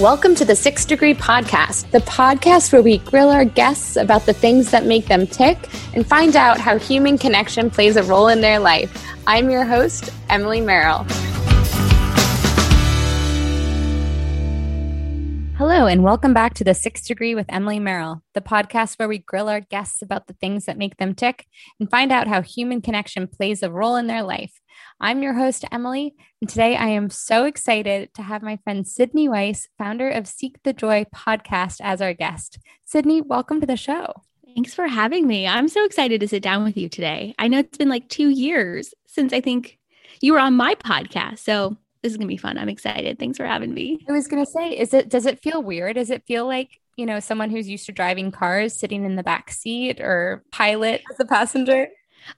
Welcome to the Six Degree Podcast, the podcast where we grill our guests about the things that make them tick and find out how human connection plays a role in their life. I'm your host, Emily Merrill. Hello, and welcome back to the Six Degree with Emily Merrill, the podcast where we grill our guests about the things that make them tick and find out how human connection plays a role in their life. I'm your host, Emily, and today I am so excited to have my friend Sydney Weiss, founder of Seek the Joy podcast, as our guest. Sydney, welcome to the show. Thanks for having me. I'm so excited to sit down with you today. I know it's been like two years since I think you were on my podcast. So this is gonna be fun. I'm excited. Thanks for having me. I was gonna say, is it does it feel weird? Does it feel like you know someone who's used to driving cars sitting in the back seat or pilot as a passenger?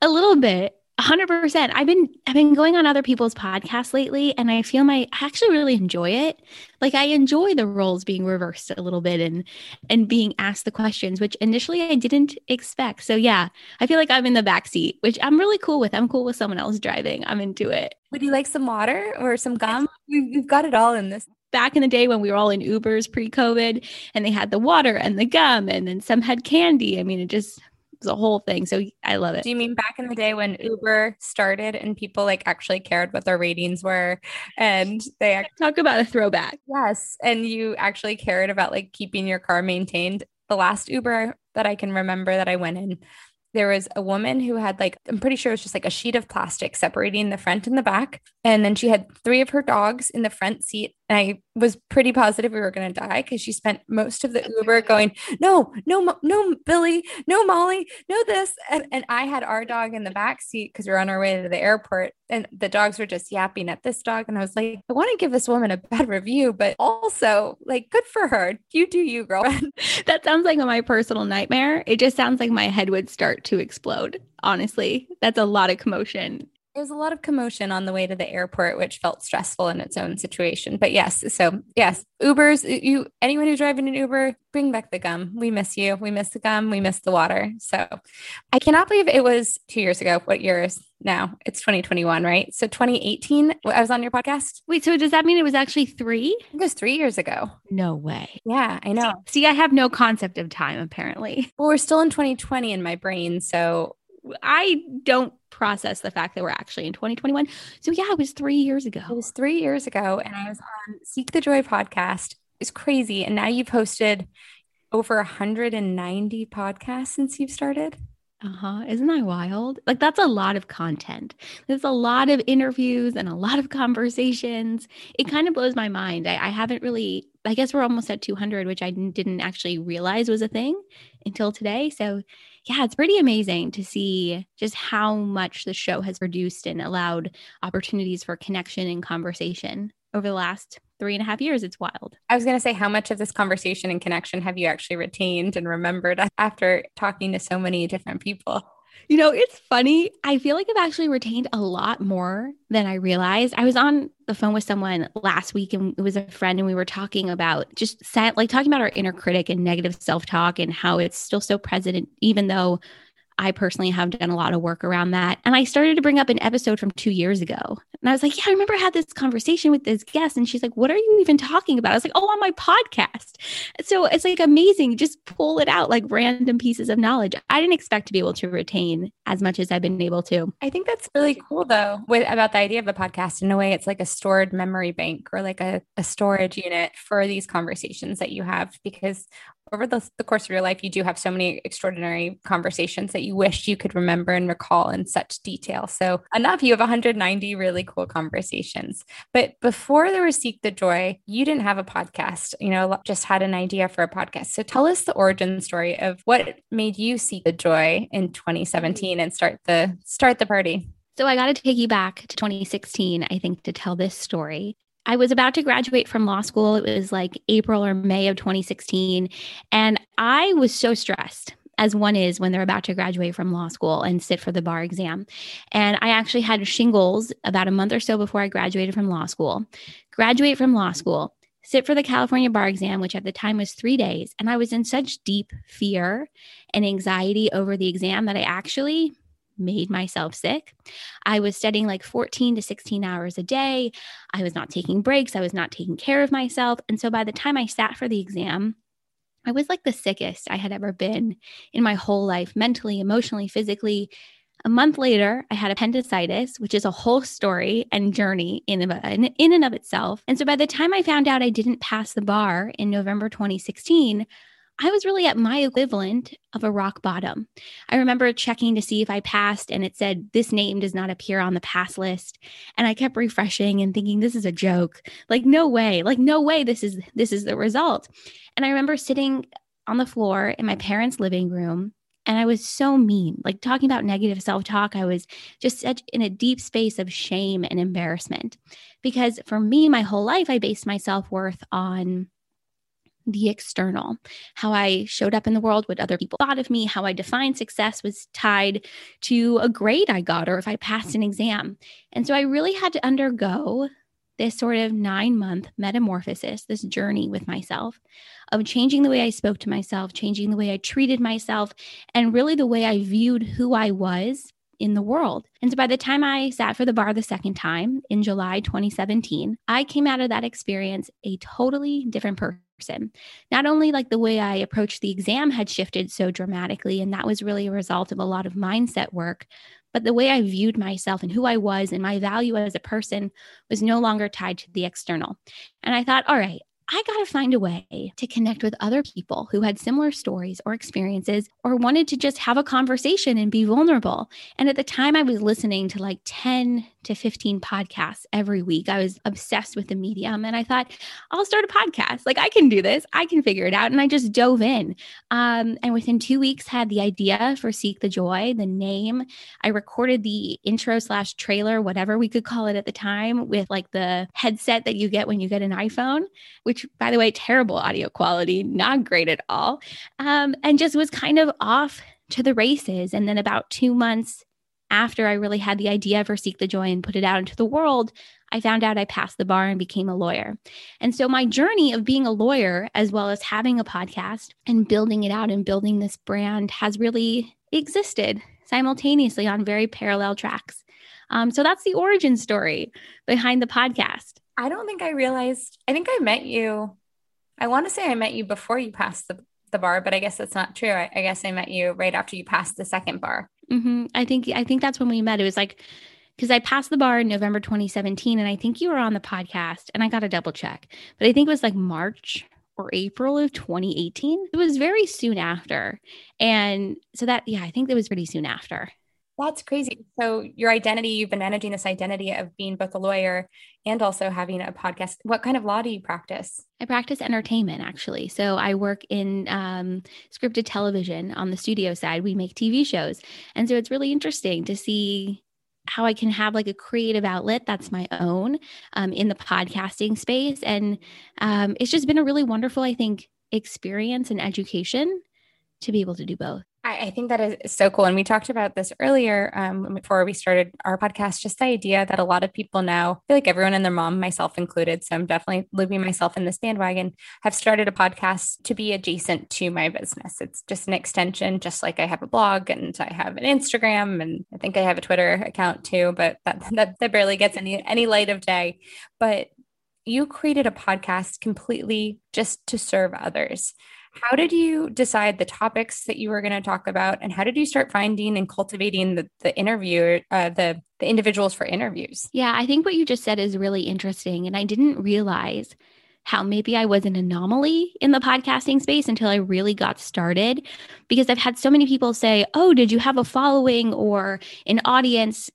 A little bit. 100%. I've been I've been going on other people's podcasts lately and I feel my I actually really enjoy it. Like I enjoy the roles being reversed a little bit and and being asked the questions which initially I didn't expect. So yeah, I feel like I'm in the back seat, which I'm really cool with. I'm cool with someone else driving. I'm into it. Would you like some water or some gum? We've got it all in this back in the day when we were all in Ubers pre COVID and they had the water and the gum and then some had candy. I mean, it just a whole thing. So I love it. Do you mean back in the day when Uber started and people like actually cared what their ratings were and they talk about a throwback? Yes. And you actually cared about like keeping your car maintained. The last Uber that I can remember that I went in, there was a woman who had like i'm pretty sure it was just like a sheet of plastic separating the front and the back and then she had three of her dogs in the front seat and i was pretty positive we were going to die because she spent most of the uber going no no no billy no molly no this. And, and i had our dog in the back seat because we were on our way to the airport and the dogs were just yapping at this dog and i was like i want to give this woman a bad review but also like good for her. You do you girlfriend that sounds like my personal nightmare. It just sounds like my head would start to explode honestly. That's a lot of commotion there was a lot of commotion on the way to the airport, which felt stressful in its own situation. But yes, so yes, Ubers, you anyone who's driving an Uber, bring back the gum. We miss you. We miss the gum. We miss the water. So I cannot believe it was two years ago. What year is now? It's 2021, right? So 2018, I was on your podcast. Wait, so does that mean it was actually three? it was three years ago. No way. Yeah, I know. See, I have no concept of time apparently. Well, we're still in 2020 in my brain. So I don't process the fact that we're actually in 2021. So yeah, it was three years ago. It was three years ago, and I was on Seek the Joy podcast. It's crazy, and now you've hosted over 190 podcasts since you've started. Uh huh. Isn't that wild? Like, that's a lot of content. There's a lot of interviews and a lot of conversations. It kind of blows my mind. I, I haven't really, I guess we're almost at 200, which I didn't actually realize was a thing until today. So, yeah, it's pretty amazing to see just how much the show has produced and allowed opportunities for connection and conversation over the last three and a half years. It's wild. I was going to say, how much of this conversation and connection have you actually retained and remembered after talking to so many different people? You know, it's funny. I feel like I've actually retained a lot more than I realized. I was on the phone with someone last week and it was a friend, and we were talking about just set, like talking about our inner critic and negative self talk and how it's still so present, even though I personally have done a lot of work around that. And I started to bring up an episode from two years ago. And I was like, Yeah, I remember I had this conversation with this guest. And she's like, What are you even talking about? I was like, Oh, on my podcast. So it's like amazing. Just pull it out like random pieces of knowledge. I didn't expect to be able to retain as much as I've been able to. I think that's really cool, though, with, about the idea of the podcast. In a way, it's like a stored memory bank or like a, a storage unit for these conversations that you have because over the, the course of your life, you do have so many extraordinary conversations that you wish you could remember and recall in such detail. So, enough, you have 190 really cool conversations. But before there was Seek the Joy, you didn't have a podcast, you know, just had an idea for a podcast. So, tell us the origin story of what made you seek the joy in 2017 and start the start the party. So I got to take you back to 2016, I think, to tell this story. I was about to graduate from law school. It was like April or May of 2016. And I was so stressed, as one is when they're about to graduate from law school and sit for the bar exam. And I actually had shingles about a month or so before I graduated from law school. Graduate from law school, sit for the California bar exam, which at the time was three days. And I was in such deep fear and anxiety over the exam that I actually made myself sick. I was studying like 14 to 16 hours a day. I was not taking breaks. I was not taking care of myself. And so by the time I sat for the exam, I was like the sickest I had ever been in my whole life, mentally, emotionally, physically. A month later, I had appendicitis, which is a whole story and journey in, in and of itself. And so by the time I found out I didn't pass the bar in November 2016, I was really at my equivalent of a rock bottom. I remember checking to see if I passed and it said, This name does not appear on the pass list. And I kept refreshing and thinking, This is a joke. Like, no way. Like, no way this is this is the result. And I remember sitting on the floor in my parents' living room and I was so mean, like talking about negative self talk. I was just such in a deep space of shame and embarrassment. Because for me, my whole life, I based my self worth on the external, how I showed up in the world, what other people thought of me, how I defined success was tied to a grade I got or if I passed an exam. And so I really had to undergo this sort of nine month metamorphosis, this journey with myself of changing the way I spoke to myself, changing the way I treated myself, and really the way I viewed who I was in the world. And so by the time I sat for the bar the second time in July 2017, I came out of that experience a totally different person. Not only like the way I approached the exam had shifted so dramatically, and that was really a result of a lot of mindset work, but the way I viewed myself and who I was and my value as a person was no longer tied to the external. And I thought, all right, I got to find a way to connect with other people who had similar stories or experiences or wanted to just have a conversation and be vulnerable. And at the time, I was listening to like 10 to 15 podcasts every week. I was obsessed with the medium and I thought, I'll start a podcast. Like I can do this, I can figure it out. And I just dove in. Um, and within two weeks, had the idea for Seek the Joy, the name. I recorded the intro slash trailer, whatever we could call it at the time, with like the headset that you get when you get an iPhone, which by the way, terrible audio quality, not great at all. Um, and just was kind of off to the races. And then about two months after I really had the idea for Seek the Joy and put it out into the world, I found out I passed the bar and became a lawyer. And so my journey of being a lawyer, as well as having a podcast and building it out and building this brand, has really existed simultaneously on very parallel tracks. Um, so that's the origin story behind the podcast. I don't think I realized, I think I met you. I want to say I met you before you passed the, the bar, but I guess that's not true. I, I guess I met you right after you passed the second bar. Mm-hmm. I think I think that's when we met. It was like because I passed the bar in November 2017, and I think you were on the podcast, and I got to double check, but I think it was like March or April of 2018. It was very soon after, and so that yeah, I think it was pretty soon after. That's crazy. So your identity, you've been managing this identity of being both a lawyer and also having a podcast. What kind of law do you practice? I practice entertainment actually. So I work in um, scripted television on the studio side. We make TV shows. And so it's really interesting to see how I can have like a creative outlet that's my own um, in the podcasting space. And um, it's just been a really wonderful, I think, experience and education to be able to do both. I, I think that is so cool. And we talked about this earlier um, before we started our podcast, just the idea that a lot of people now, I feel like everyone and their mom, myself included, so I'm definitely looping myself in this bandwagon, have started a podcast to be adjacent to my business. It's just an extension, just like I have a blog and I have an Instagram and I think I have a Twitter account too, but that, that, that barely gets any, any light of day. But you created a podcast completely just to serve others. How did you decide the topics that you were going to talk about, and how did you start finding and cultivating the the interview, uh, the the individuals for interviews? Yeah, I think what you just said is really interesting, and I didn't realize how maybe I was an anomaly in the podcasting space until I really got started because I've had so many people say, "Oh, did you have a following or an audience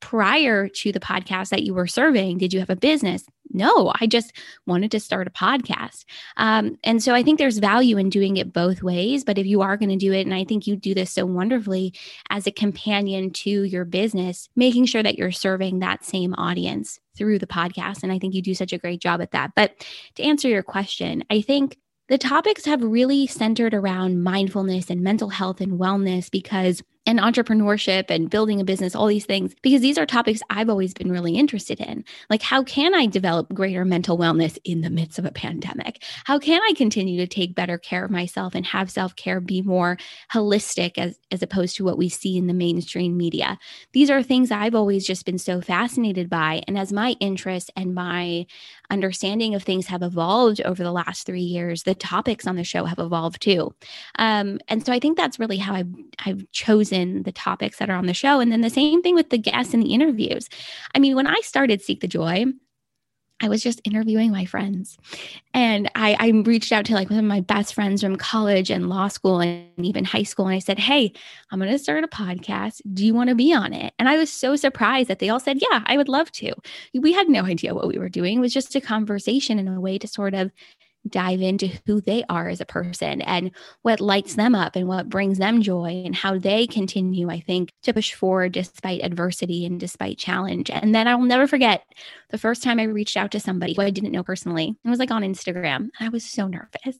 prior to the podcast that you were serving? Did you have a business? No, I just wanted to start a podcast. Um, and so I think there's value in doing it both ways. But if you are going to do it, and I think you do this so wonderfully as a companion to your business, making sure that you're serving that same audience through the podcast. And I think you do such a great job at that. But to answer your question, I think the topics have really centered around mindfulness and mental health and wellness because and entrepreneurship and building a business, all these things, because these are topics I've always been really interested in. Like, how can I develop greater mental wellness in the midst of a pandemic? How can I continue to take better care of myself and have self care be more holistic as, as opposed to what we see in the mainstream media? These are things I've always just been so fascinated by. And as my interests and my understanding of things have evolved over the last three years, the topics on the show have evolved too. Um, and so I think that's really how I've, I've chosen the topics that are on the show. And then the same thing with the guests and the interviews. I mean, when I started Seek the Joy, I was just interviewing my friends. And I, I reached out to like one of my best friends from college and law school and even high school. And I said, Hey, I'm going to start a podcast. Do you want to be on it? And I was so surprised that they all said, Yeah, I would love to. We had no idea what we were doing. It was just a conversation and a way to sort of dive into who they are as a person and what lights them up and what brings them joy and how they continue, I think, to push forward despite adversity and despite challenge. And then I'll never forget the first time I reached out to somebody who I didn't know personally. It was like on Instagram. I was so nervous.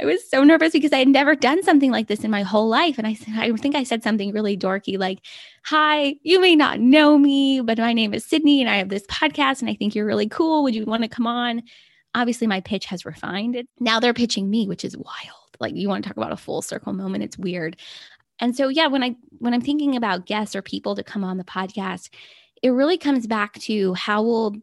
I was so nervous because I had never done something like this in my whole life. And I I think I said something really dorky like, Hi, you may not know me, but my name is Sydney and I have this podcast and I think you're really cool. Would you want to come on? Obviously my pitch has refined it. Now they're pitching me, which is wild. Like you want to talk about a full circle moment, it's weird. And so yeah, when I when I'm thinking about guests or people to come on the podcast, it really comes back to how will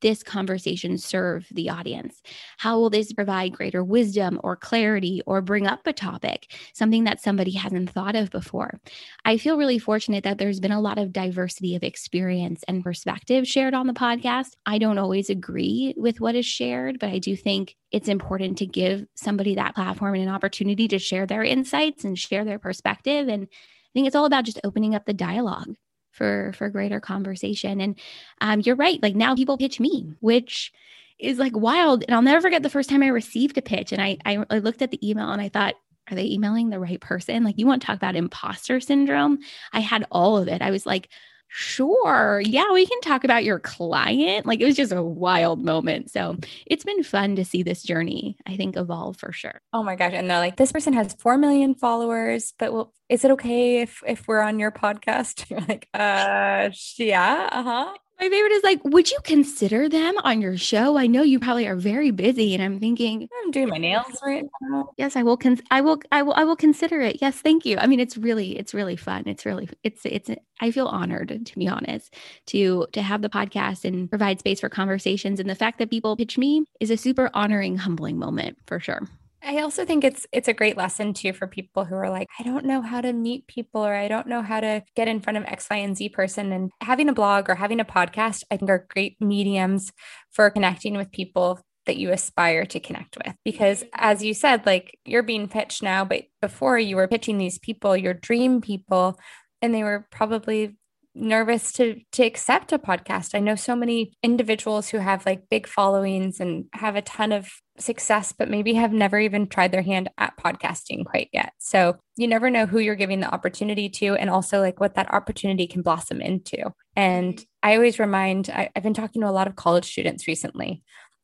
this conversation serve the audience? How will this provide greater wisdom or clarity or bring up a topic, something that somebody hasn't thought of before? I feel really fortunate that there's been a lot of diversity of experience and perspective shared on the podcast. I don't always agree with what is shared, but I do think it's important to give somebody that platform and an opportunity to share their insights and share their perspective. And I think it's all about just opening up the dialogue for for greater conversation. And um, you're right like now people pitch me which is like wild. And i'll never forget the first time i received a pitch and I, I i looked at the email and i thought are they emailing the right person? Like you want to talk about imposter syndrome. I had all of it. I was like sure. Yeah, we can talk about your client. Like it was just a wild moment. So it's been fun to see this journey, I think, evolve for sure. Oh my gosh. And they're like, this person has 4 million followers, but well, is it okay if if we're on your podcast? You're like, uh yeah, uh-huh. My favorite is like, would you consider them on your show? I know you probably are very busy, and I'm thinking, I'm doing my nails right now. Yes, I will. Con- I will. I will. I will consider it. Yes, thank you. I mean, it's really, it's really fun. It's really, it's, it's. I feel honored, to be honest, to to have the podcast and provide space for conversations. And the fact that people pitch me is a super honoring, humbling moment for sure. I also think it's it's a great lesson too for people who are like, I don't know how to meet people or I don't know how to get in front of X, Y, and Z person. And having a blog or having a podcast, I think are great mediums for connecting with people that you aspire to connect with. Because as you said, like you're being pitched now, but before you were pitching these people, your dream people, and they were probably nervous to to accept a podcast. I know so many individuals who have like big followings and have a ton of success but maybe have never even tried their hand at podcasting quite yet. So, you never know who you're giving the opportunity to and also like what that opportunity can blossom into. And mm-hmm. I always remind I, I've been talking to a lot of college students recently.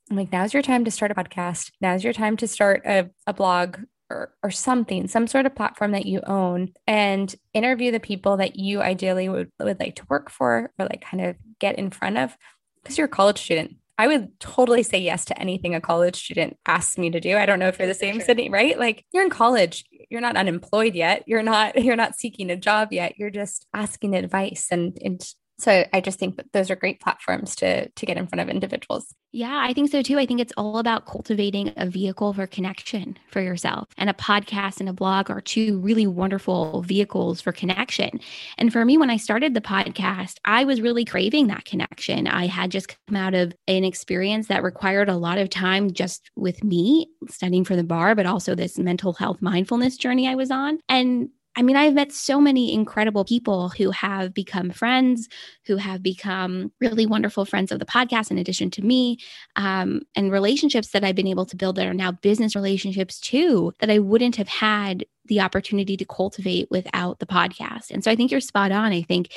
I'm like, now's your time to start a podcast. Now's your time to start a, a blog or, or something, some sort of platform that you own and interview the people that you ideally would, would like to work for or like kind of get in front of because you're a college student. I would totally say yes to anything a college student asks me to do. I don't know if you're the same sure. city, right? Like you're in college, you're not unemployed yet. You're not you're not seeking a job yet. You're just asking advice and and so I just think that those are great platforms to to get in front of individuals. Yeah, I think so too. I think it's all about cultivating a vehicle for connection for yourself. And a podcast and a blog are two really wonderful vehicles for connection. And for me when I started the podcast, I was really craving that connection. I had just come out of an experience that required a lot of time just with me studying for the bar, but also this mental health mindfulness journey I was on. And I mean, I've met so many incredible people who have become friends, who have become really wonderful friends of the podcast, in addition to me, um, and relationships that I've been able to build that are now business relationships too, that I wouldn't have had the opportunity to cultivate without the podcast. And so I think you're spot on. I think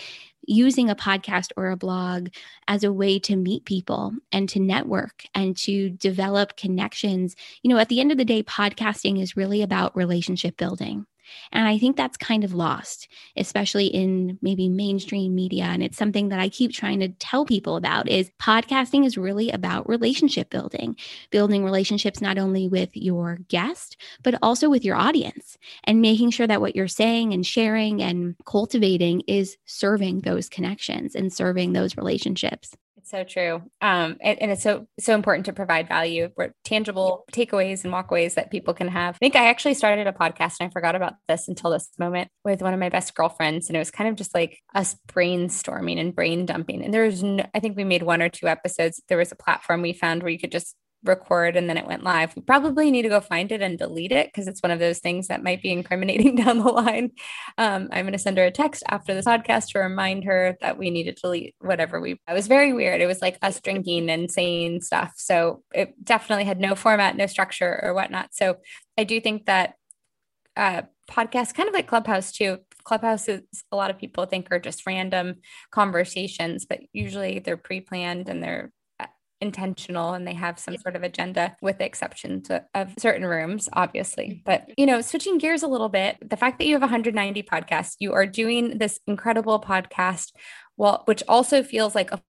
using a podcast or a blog as a way to meet people and to network and to develop connections. You know, at the end of the day, podcasting is really about relationship building. And I think that's kind of lost, especially in maybe mainstream media. And it's something that I keep trying to tell people about is podcasting is really about relationship building, building relationships not only with your guest, but also with your audience and making sure that what you're saying and sharing and cultivating is serving those connections and serving those relationships so true. Um, and, and, it's so so important to provide value, tangible takeaways and walkways that people can have. I think I actually started a podcast and I forgot about this until this moment with one of my best girlfriends, and it was kind of just like us brainstorming and brain dumping. And there was, no, I think we made one or two episodes. There was a platform we found where you could just record and then it went live. We probably need to go find it and delete it because it's one of those things that might be incriminating down the line. Um, I'm going to send her a text after this podcast to remind her that we need to delete whatever we. It was very weird. It was like us drinking and saying stuff. So it definitely had no format, no structure or whatnot. So I do think that uh, podcasts, kind of like Clubhouse too. Clubhouse is a lot of people think are just random conversations, but usually they're pre-planned and they're intentional and they have some sort of agenda with the exception to, of certain rooms obviously mm-hmm. but you know switching gears a little bit the fact that you have 190 podcasts you are doing this incredible podcast well which also feels like a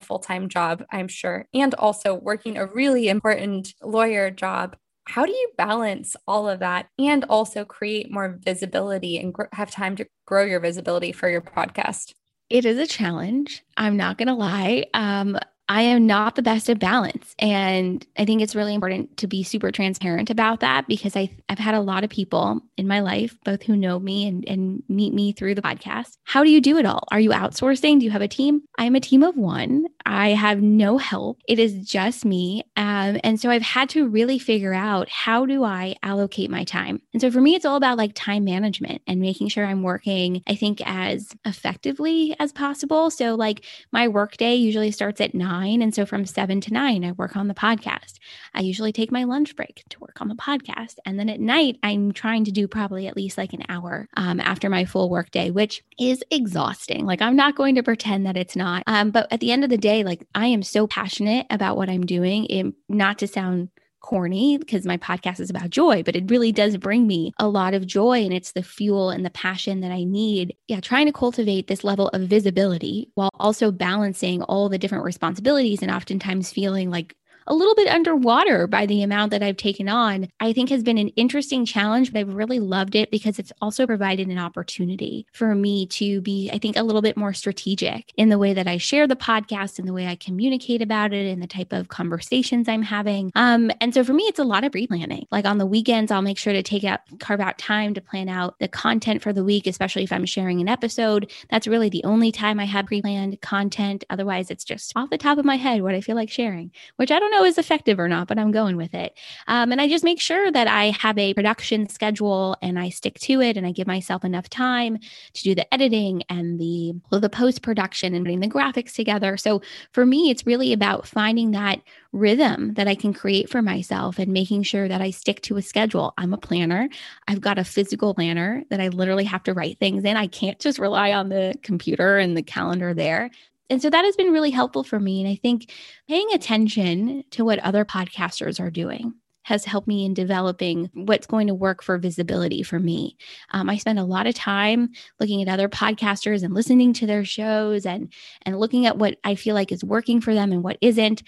full-time job i'm sure and also working a really important lawyer job how do you balance all of that and also create more visibility and gr- have time to grow your visibility for your podcast it is a challenge. I'm not going to lie. Um, I am not the best at balance. And I think it's really important to be super transparent about that because I, I've had a lot of people in my life, both who know me and, and meet me through the podcast. How do you do it all? Are you outsourcing? Do you have a team? I'm a team of one. I have no help. It is just me. Um, and so I've had to really figure out how do I allocate my time? And so for me, it's all about like time management and making sure I'm working, I think, as effectively as possible. So, like, my workday usually starts at nine nine. And so from seven to nine, I work on the podcast. I usually take my lunch break to work on the podcast. And then at night, I'm trying to do probably at least like an hour um, after my full work day, which is exhausting. Like, I'm not going to pretend that it's not. Um, but at the end of the day, like, I am so passionate about what I'm doing. It, not to sound corny because my podcast is about joy, but it really does bring me a lot of joy. And it's the fuel and the passion that I need. Yeah, trying to cultivate this level of visibility while also balancing all the different responsibilities and oftentimes feeling like a little bit underwater by the amount that I've taken on, I think has been an interesting challenge, but I've really loved it because it's also provided an opportunity for me to be, I think, a little bit more strategic in the way that I share the podcast and the way I communicate about it and the type of conversations I'm having. Um, and so for me, it's a lot of pre planning. Like on the weekends, I'll make sure to take out, carve out time to plan out the content for the week, especially if I'm sharing an episode. That's really the only time I have pre planned content. Otherwise, it's just off the top of my head what I feel like sharing, which I don't know is effective or not, but I'm going with it. Um, and I just make sure that I have a production schedule and I stick to it and I give myself enough time to do the editing and the well, the post production and putting the graphics together. So for me, it's really about finding that rhythm that I can create for myself and making sure that I stick to a schedule. I'm a planner. I've got a physical planner that I literally have to write things in. I can't just rely on the computer and the calendar there and so that has been really helpful for me. And I think paying attention to what other podcasters are doing has helped me in developing what's going to work for visibility for me. Um, I spend a lot of time looking at other podcasters and listening to their shows and and looking at what I feel like is working for them and what isn't.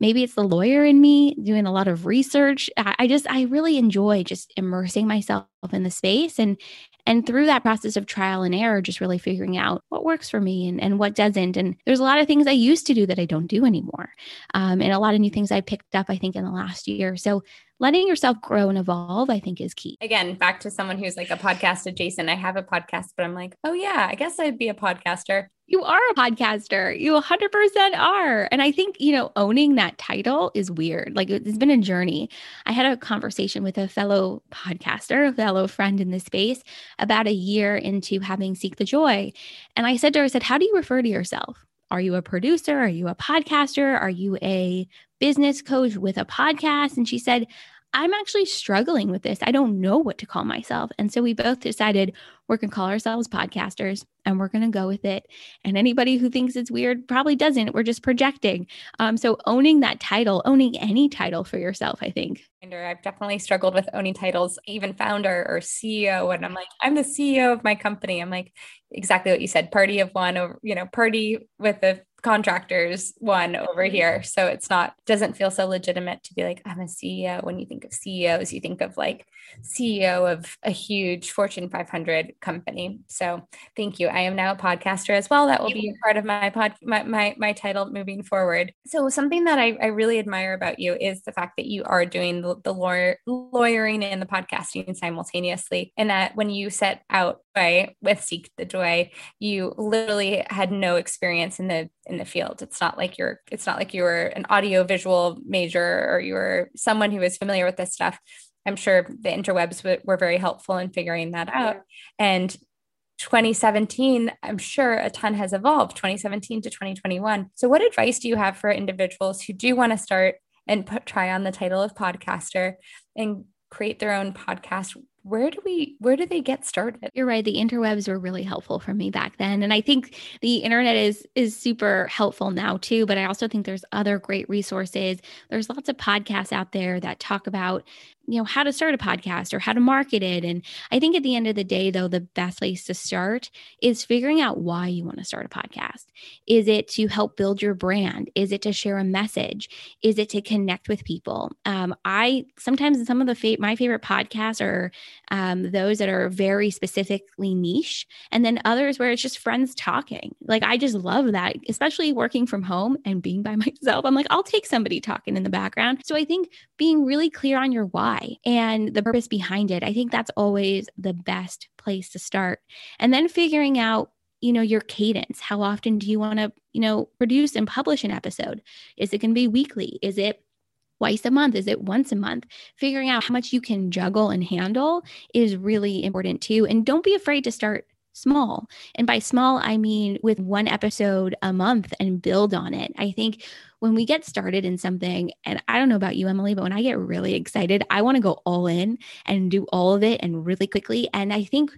Maybe it's the lawyer in me doing a lot of research. I, I just I really enjoy just immersing myself in the space and and through that process of trial and error, just really figuring out what works for me and, and what doesn't. And there's a lot of things I used to do that I don't do anymore. Um, and a lot of new things I picked up, I think, in the last year. So letting yourself grow and evolve, I think, is key. Again, back to someone who's like a podcast adjacent. I have a podcast, but I'm like, oh, yeah, I guess I'd be a podcaster. You are a podcaster. You 100% are. And I think, you know, owning that title is weird. Like it's been a journey. I had a conversation with a fellow podcaster, a fellow friend in this space about a year into having Seek the Joy. And I said to her, I said, How do you refer to yourself? Are you a producer? Are you a podcaster? Are you a business coach with a podcast? And she said, I'm actually struggling with this. I don't know what to call myself. And so we both decided we're going to call ourselves podcasters and we're going to go with it. And anybody who thinks it's weird probably doesn't. We're just projecting. Um, so owning that title, owning any title for yourself, I think. I've definitely struggled with owning titles, even founder or CEO. And I'm like, I'm the CEO of my company. I'm like, exactly what you said, party of one, or, you know, party with the contractors one over mm-hmm. here. So it's not, doesn't feel so legitimate to be like, I'm a CEO. When you think of CEOs, you think of like CEO of a huge Fortune 500 company. So thank you. I am now a podcaster as well. That will be a part of my pod, my, my, my title moving forward. So something that I, I really admire about you is the fact that you are doing the, the lawyer, lawyering and the podcasting simultaneously. And that when you set out by with Seek the Joy, you literally had no experience in the in the field. It's not like you're it's not like you were an audio visual major or you were someone who was familiar with this stuff. I'm sure the interwebs w- were very helpful in figuring that out. And 2017, I'm sure a ton has evolved 2017 to 2021. So, what advice do you have for individuals who do want to start and put, try on the title of podcaster and create their own podcast where do we where do they get started? You're right the interwebs were really helpful for me back then and i think the internet is is super helpful now too but i also think there's other great resources. There's lots of podcasts out there that talk about you know how to start a podcast or how to market it. And i think at the end of the day though the best place to start is figuring out why you want to start a podcast. Is it to help build your brand? Is it to share a message? Is it to connect with people? Um, i sometimes some of the fa- my favorite podcasts are um, those that are very specifically niche and then others where it's just friends talking. Like i just love that especially working from home and being by myself. I'm like i'll take somebody talking in the background. So i think being really clear on your why why and the purpose behind it. I think that's always the best place to start. And then figuring out you know your cadence how often do you want to you know produce and publish an episode is it going to be weekly is it twice a month? Is it once a month? Figuring out how much you can juggle and handle is really important too. And don't be afraid to start small. And by small, I mean with one episode a month and build on it. I think when we get started in something, and I don't know about you, Emily, but when I get really excited, I want to go all in and do all of it and really quickly. And I think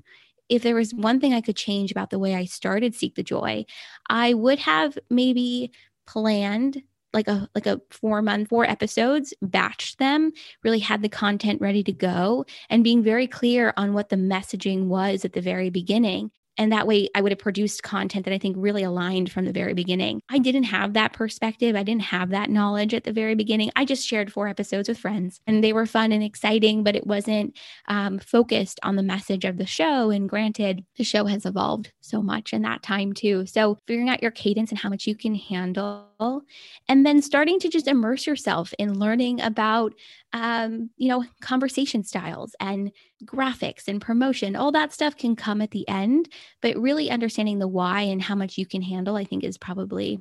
if there was one thing I could change about the way I started Seek the Joy, I would have maybe planned like a like a four month four episodes batched them really had the content ready to go and being very clear on what the messaging was at the very beginning and that way I would have produced content that I think really aligned from the very beginning. I didn't have that perspective. I didn't have that knowledge at the very beginning. I just shared four episodes with friends and they were fun and exciting, but it wasn't um, focused on the message of the show. And granted, the show has evolved so much in that time too. So figuring out your cadence and how much you can handle, and then starting to just immerse yourself in learning about um, you know, conversation styles and graphics and promotion, all that stuff can come at the end. But really understanding the why and how much you can handle, I think, is probably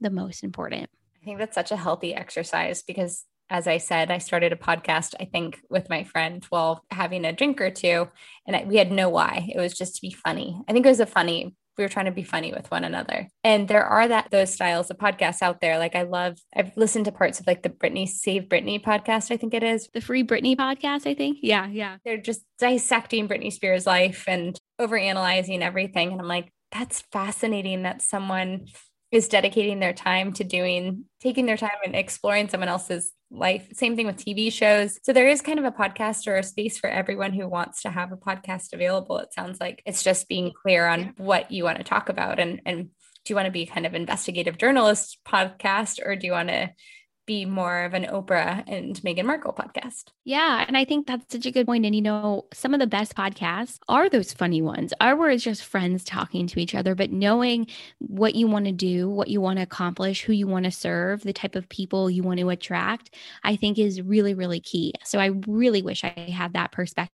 the most important. I think that's such a healthy exercise because, as I said, I started a podcast, I think, with my friend while having a drink or two, and I, we had no why. It was just to be funny. I think it was a funny we were trying to be funny with one another. And there are that those styles of podcasts out there. Like I love, I've listened to parts of like the Britney Save Britney podcast, I think it is. The Free Britney podcast, I think. Yeah, yeah. They're just dissecting Britney Spears' life and overanalyzing everything. And I'm like, that's fascinating that someone is dedicating their time to doing taking their time and exploring someone else's life. Same thing with tv shows. So there is kind of a podcast or a space for everyone who wants to have a podcast available. It sounds like it's just being clear on yeah. what you want to talk about and and do you want to be kind of investigative journalist podcast or do you want to be more of an Oprah and Meghan Markle podcast. Yeah. And I think that's such a good point. And, you know, some of the best podcasts are those funny ones, are where it's just friends talking to each other, but knowing what you want to do, what you want to accomplish, who you want to serve, the type of people you want to attract, I think is really, really key. So I really wish I had that perspective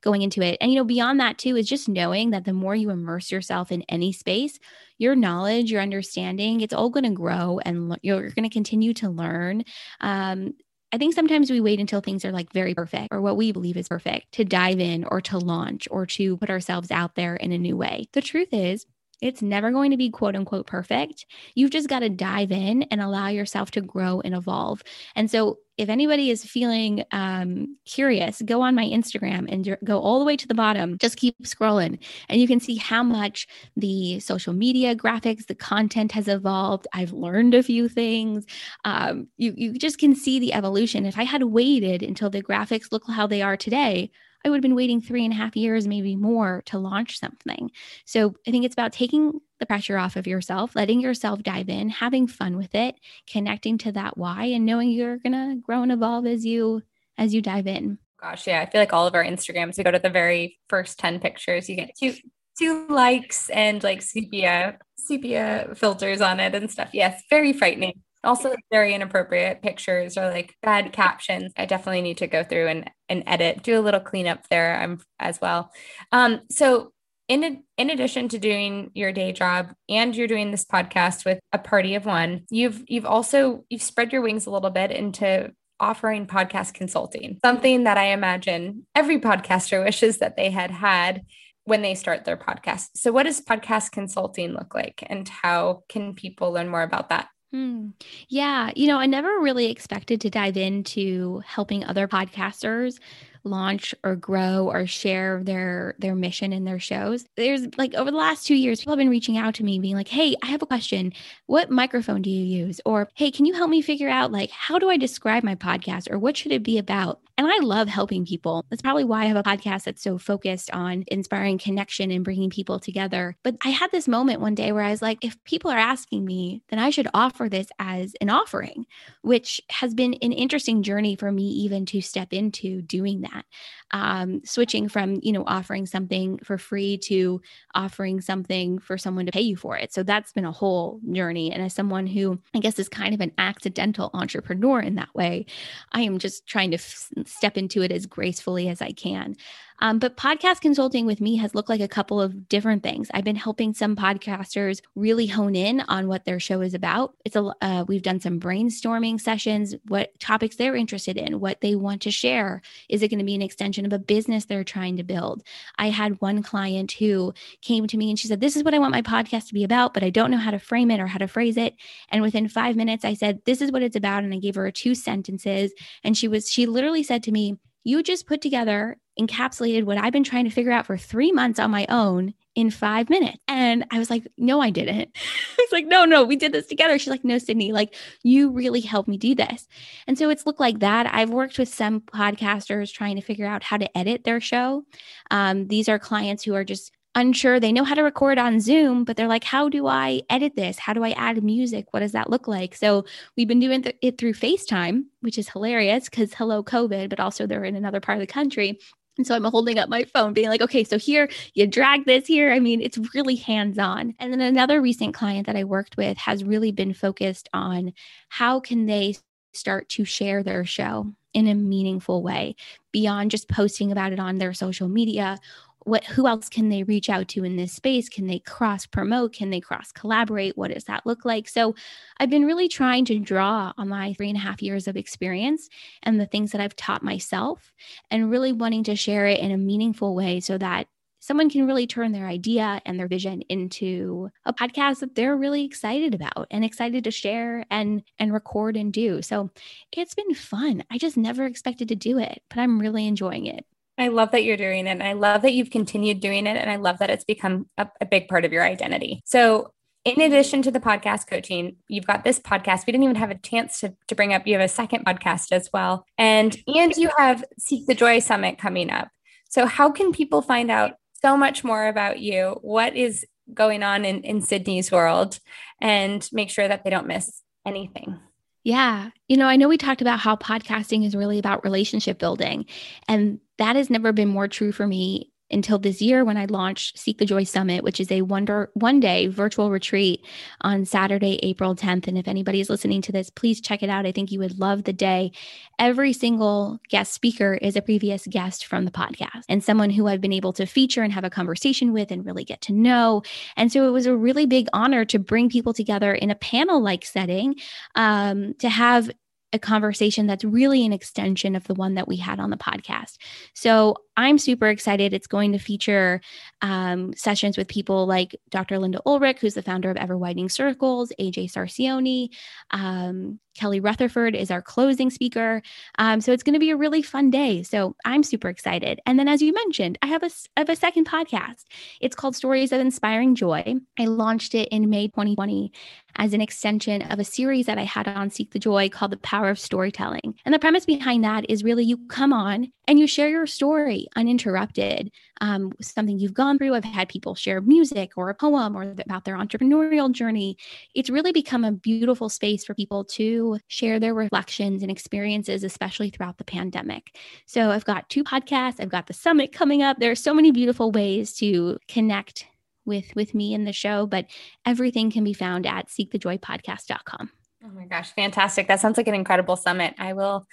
going into it. And, you know, beyond that, too, is just knowing that the more you immerse yourself in any space, your knowledge, your understanding, it's all going to grow and you're going to continue to learn. Um, I think sometimes we wait until things are like very perfect or what we believe is perfect to dive in or to launch or to put ourselves out there in a new way. The truth is, It's never going to be quote unquote perfect. You've just got to dive in and allow yourself to grow and evolve. And so, if anybody is feeling um, curious, go on my Instagram and go all the way to the bottom. Just keep scrolling, and you can see how much the social media graphics, the content has evolved. I've learned a few things. Um, you you just can see the evolution. If I had waited until the graphics look how they are today, I would have been waiting three and a half years, maybe more, to launch something. So I think it's about taking the pressure off of yourself, letting yourself dive in, having fun with it, connecting to that why, and knowing you're gonna grow and evolve as you as you dive in. Gosh, yeah. I feel like all of our Instagrams, we go to the very first 10 pictures, you get two two likes and like sepia sepia filters on it and stuff. Yes, very frightening also very inappropriate pictures or like bad captions. I definitely need to go through and, and edit do a little cleanup there um, as well. Um, so in, in addition to doing your day job and you're doing this podcast with a party of one you've you've also you've spread your wings a little bit into offering podcast consulting something that i imagine every podcaster wishes that they had had when they start their podcast. So what does podcast consulting look like and how can people learn more about that Hmm. Yeah. You know, I never really expected to dive into helping other podcasters launch or grow or share their their mission in their shows there's like over the last two years people have been reaching out to me being like hey i have a question what microphone do you use or hey can you help me figure out like how do i describe my podcast or what should it be about and I love helping people. That's probably why I have a podcast that's so focused on inspiring connection and bringing people together. But I had this moment one day where I was like, if people are asking me, then I should offer this as an offering, which has been an interesting journey for me even to step into doing that. Um, switching from, you know, offering something for free to offering something for someone to pay you for it. So that's been a whole journey. And as someone who I guess is kind of an accidental entrepreneur in that way, I am just trying to f- step into it as gracefully as I can. Um, but podcast consulting with me has looked like a couple of different things. I've been helping some podcasters really hone in on what their show is about. It's a uh, we've done some brainstorming sessions, what topics they're interested in, what they want to share. Is it going to be an extension of a business they're trying to build? I had one client who came to me and she said, "This is what I want my podcast to be about, but I don't know how to frame it or how to phrase it." And within five minutes, I said, "This is what it's about," and I gave her two sentences, and she was she literally said to me you just put together, encapsulated what I've been trying to figure out for three months on my own in five minutes. And I was like, no, I didn't. It's like, no, no, we did this together. She's like, no, Sydney, like you really helped me do this. And so it's looked like that. I've worked with some podcasters trying to figure out how to edit their show. Um, these are clients who are just unsure. They know how to record on Zoom, but they're like, how do I edit this? How do I add music? What does that look like? So we've been doing th- it through FaceTime, which is hilarious because hello, COVID, but also they're in another part of the country. And so I'm holding up my phone, being like, okay, so here you drag this here. I mean, it's really hands on. And then another recent client that I worked with has really been focused on how can they start to share their show in a meaningful way beyond just posting about it on their social media what who else can they reach out to in this space can they cross promote can they cross collaborate what does that look like so i've been really trying to draw on my three and a half years of experience and the things that i've taught myself and really wanting to share it in a meaningful way so that someone can really turn their idea and their vision into a podcast that they're really excited about and excited to share and and record and do. So it's been fun. I just never expected to do it, but I'm really enjoying it. I love that you're doing it. And I love that you've continued doing it. And I love that it's become a, a, big part of your identity. So, in addition to the podcast coaching, you've got this podcast. We didn't even have a chance to, to bring up. You have a second podcast as well. And and you have Seek the Joy Summit coming up. So, how can people find out so much more about you? What is going on in, in Sydney's world and make sure that they don't miss anything? Yeah. You know, I know we talked about how podcasting is really about relationship building. And that has never been more true for me until this year when I launched Seek the Joy Summit, which is a wonder one day virtual retreat on Saturday, April 10th. And if anybody is listening to this, please check it out. I think you would love the day. Every single guest speaker is a previous guest from the podcast and someone who I've been able to feature and have a conversation with and really get to know. And so it was a really big honor to bring people together in a panel like setting um, to have a conversation that's really an extension of the one that we had on the podcast. So I'm super excited. It's going to feature um, sessions with people like Dr. Linda Ulrich, who's the founder of Ever Widening Circles, AJ Sarcioni, um, Kelly Rutherford is our closing speaker. Um, so it's going to be a really fun day. So I'm super excited. And then, as you mentioned, I have have a second podcast. It's called Stories of Inspiring Joy. I launched it in May 2020 as an extension of a series that I had on Seek the Joy called The Power of Storytelling. And the premise behind that is really you come on and you share your story uninterrupted, um, something you've gone through. I've had people share music or a poem or about their entrepreneurial journey. It's really become a beautiful space for people to share their reflections and experiences, especially throughout the pandemic. So I've got two podcasts, I've got the summit coming up. There are so many beautiful ways to connect with with me in the show, but everything can be found at seekthejoypodcast.com. Oh my gosh, fantastic. That sounds like an incredible summit. I will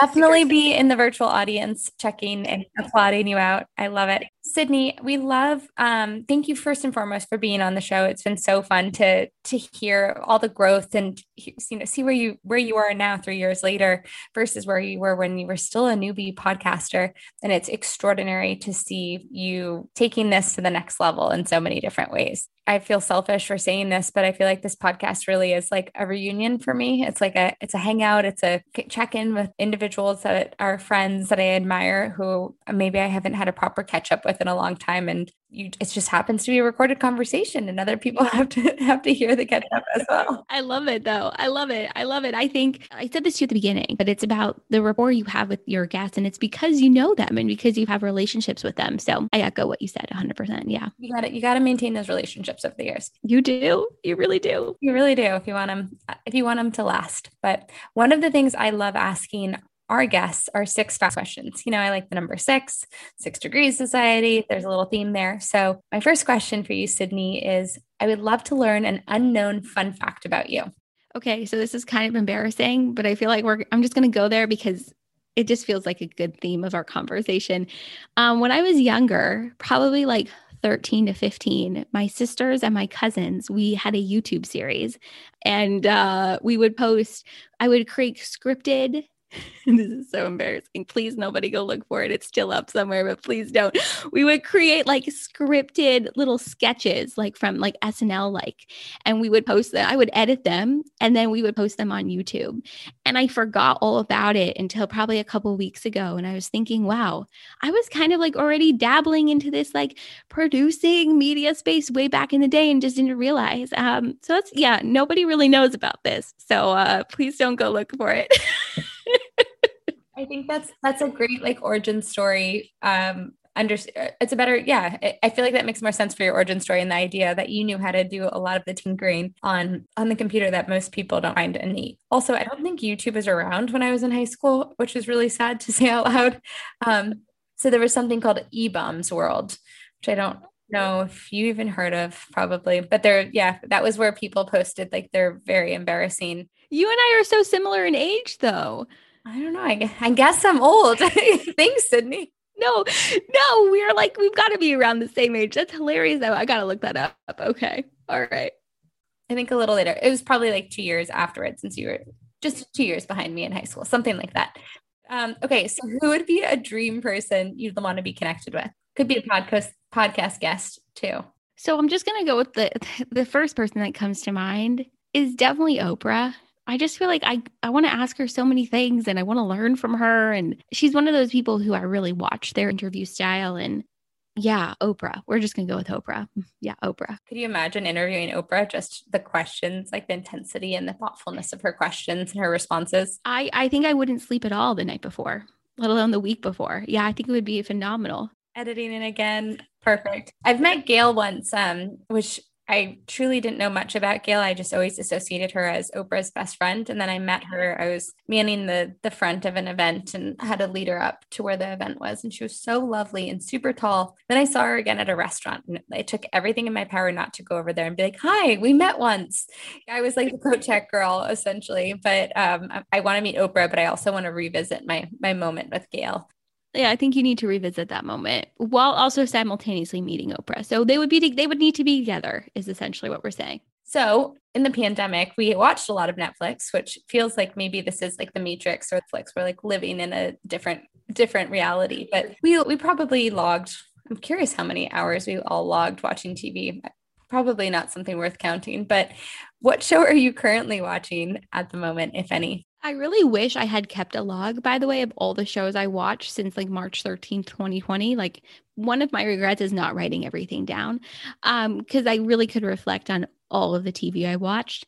definitely be in the virtual audience checking and applauding you out. I love it. Sydney, we love um thank you first and foremost for being on the show. It's been so fun to to hear all the growth and you know see where you where you are now 3 years later versus where you were when you were still a newbie podcaster and it's extraordinary to see you taking this to the next level in so many different ways. I feel selfish for saying this, but I feel like this podcast really is like a reunion for me. It's like a it's a hangout, it's a check in with individuals that are friends that I admire who maybe I haven't had a proper catch up with in a long time and you it just happens to be a recorded conversation and other people have to have to hear the catch up as well. I love it though. I love it. I love it. I think I said this to you at the beginning, but it's about the rapport you have with your guests and it's because you know them and because you have relationships with them. So I echo what you said 100%. Yeah. You got to you got to maintain those relationships over the years. You do. You really do. You really do if you want them if you want them to last. But one of the things I love asking our guests are six fast questions. You know, I like the number six, six degrees society. There's a little theme there. So, my first question for you, Sydney, is I would love to learn an unknown fun fact about you. Okay. So, this is kind of embarrassing, but I feel like we're, I'm just going to go there because it just feels like a good theme of our conversation. Um, when I was younger, probably like 13 to 15, my sisters and my cousins, we had a YouTube series and uh, we would post, I would create scripted this is so embarrassing. Please, nobody go look for it. It's still up somewhere, but please don't. We would create like scripted little sketches, like from like SNL, like, and we would post them. I would edit them and then we would post them on YouTube. And I forgot all about it until probably a couple weeks ago. And I was thinking, wow, I was kind of like already dabbling into this like producing media space way back in the day and just didn't realize. Um, so that's, yeah, nobody really knows about this. So uh, please don't go look for it. I think that's that's a great like origin story. Um, under it's a better yeah. I feel like that makes more sense for your origin story and the idea that you knew how to do a lot of the tinkering on on the computer that most people don't find innate. Also, I don't think YouTube was around when I was in high school, which is really sad to say out loud. Um, so there was something called eBaum's World, which I don't know if you even heard of, probably. But there, yeah, that was where people posted like they're very embarrassing. You and I are so similar in age, though. I don't know. I, I guess I'm old. Thanks, Sydney. No, no, we're like, we've got to be around the same age. That's hilarious, though. I got to look that up. Okay. All right. I think a little later. It was probably like two years afterwards since you were just two years behind me in high school, something like that. Um, okay. So, who would be a dream person you'd want to be connected with? Could be a podcast podcast guest too. So, I'm just going to go with the the first person that comes to mind is definitely Oprah. I just feel like I, I want to ask her so many things and I want to learn from her. And she's one of those people who I really watch their interview style. And yeah, Oprah. We're just going to go with Oprah. Yeah, Oprah. Could you imagine interviewing Oprah? Just the questions, like the intensity and the thoughtfulness of her questions and her responses? I, I think I wouldn't sleep at all the night before, let alone the week before. Yeah, I think it would be phenomenal. Editing it again. Perfect. I've met Gayle once, um, which I truly didn't know much about Gayle. I just always associated her as Oprah's best friend. And then I met her. I was manning the the front of an event and had to lead her up to where the event was. And she was so lovely and super tall. Then I saw her again at a restaurant. And I took everything in my power not to go over there and be like, hi, we met once. I was like the coat check girl, essentially. But um, I, I want to meet Oprah, but I also want to revisit my my moment with Gayle yeah, I think you need to revisit that moment while also simultaneously meeting Oprah. So they would be they would need to be together is essentially what we're saying. So in the pandemic, we watched a lot of Netflix, which feels like maybe this is like the Matrix or Netflix. We're like living in a different different reality. But we we probably logged. I'm curious how many hours we all logged watching TV. Probably not something worth counting. But what show are you currently watching at the moment, if any? I really wish I had kept a log, by the way, of all the shows I watched since like March 13th, 2020. Like, one of my regrets is not writing everything down because um, I really could reflect on all of the TV I watched.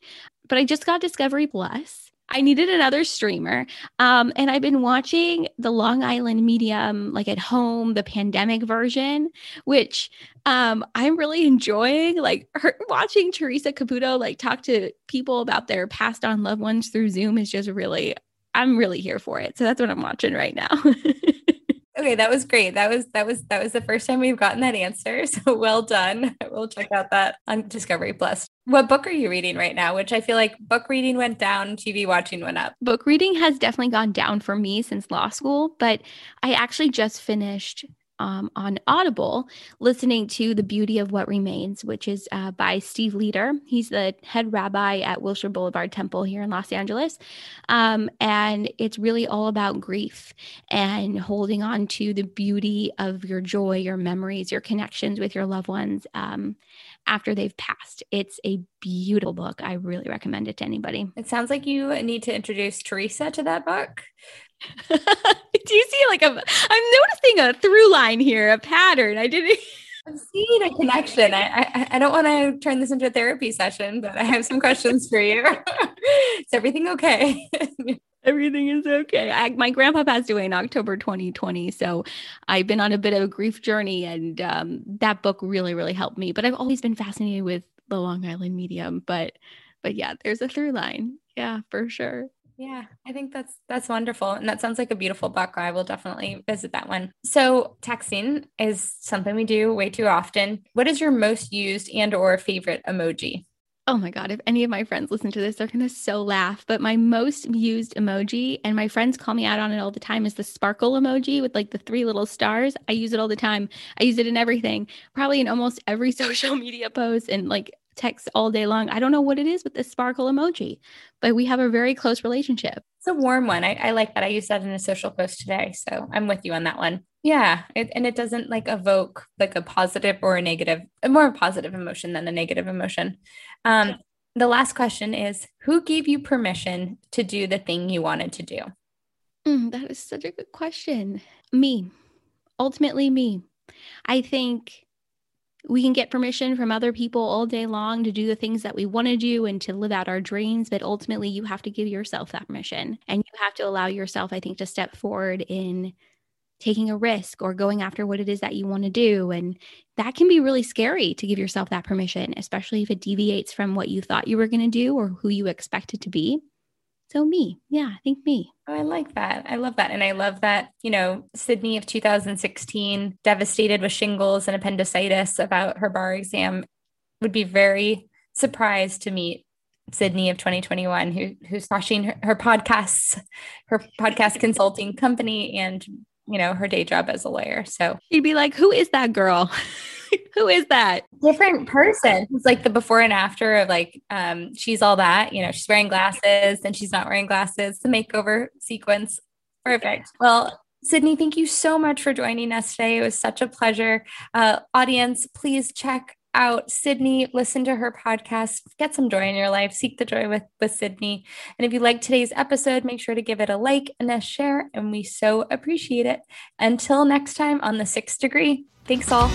But I just got Discovery Plus I needed another streamer. Um, and I've been watching the Long Island Medium, like at home, the pandemic version, which um, I'm really enjoying. Like her, watching Teresa Caputo like talk to people about their passed on loved ones through Zoom is just really, I'm really here for it. So that's what I'm watching right now. Okay, that was great. That was that was that was the first time we've gotten that answer. So well done. We'll check out that on Discovery Plus. What book are you reading right now? Which I feel like book reading went down, TV watching went up. Book reading has definitely gone down for me since law school, but I actually just finished um, on Audible listening to The Beauty of What Remains, which is uh, by Steve Leder. He's the head rabbi at Wilshire Boulevard Temple here in Los Angeles. Um, and it's really all about grief and holding on to the beauty of your joy, your memories, your connections with your loved ones um, after they've passed. It's a beautiful book. I really recommend it to anybody. It sounds like you need to introduce Teresa to that book. Do you see like a I'm noticing a through line here, a pattern. I didn't I'm seeing a connection. I, I, I don't want to turn this into a therapy session, but I have some questions for you. is everything okay? Everything is okay. I, my grandpa passed away in October 2020, so I've been on a bit of a grief journey, and um, that book really, really helped me. But I've always been fascinated with the Long Island medium. But, but yeah, there's a through line. Yeah, for sure. Yeah, I think that's that's wonderful. And that sounds like a beautiful book. I will definitely visit that one. So texting is something we do way too often. What is your most used and or favorite emoji? Oh my God, if any of my friends listen to this, they're going to so laugh. But my most used emoji, and my friends call me out on it all the time, is the sparkle emoji with like the three little stars. I use it all the time. I use it in everything, probably in almost every social media post. And like text all day long. I don't know what it is with this sparkle emoji, but we have a very close relationship. It's a warm one. I, I like that. I used that in a social post today. So I'm with you on that one. Yeah. It, and it doesn't like evoke like a positive or a negative, a more positive emotion than a negative emotion. Um, the last question is Who gave you permission to do the thing you wanted to do? Mm, that is such a good question. Me, ultimately, me. I think we can get permission from other people all day long to do the things that we want to do and to live out our dreams. But ultimately, you have to give yourself that permission and you have to allow yourself, I think, to step forward in taking a risk or going after what it is that you want to do. And that can be really scary to give yourself that permission, especially if it deviates from what you thought you were going to do or who you expected it to be. So, me. Yeah, I think me. Oh, I like that. I love that. And I love that, you know, Sydney of 2016, devastated with shingles and appendicitis about her bar exam, would be very surprised to meet Sydney of 2021, who, who's launching her, her podcasts, her podcast consulting company, and, you know, her day job as a lawyer. So she'd be like, Who is that girl? Who is that? Different person. It's like the before and after of like um she's all that, you know, she's wearing glasses and she's not wearing glasses, the makeover sequence. Perfect. Well, Sydney, thank you so much for joining us today. It was such a pleasure. Uh, audience, please check out Sydney, listen to her podcast, get some joy in your life, seek the joy with, with Sydney. And if you like today's episode, make sure to give it a like and a share, and we so appreciate it. Until next time on the sixth degree, thanks all.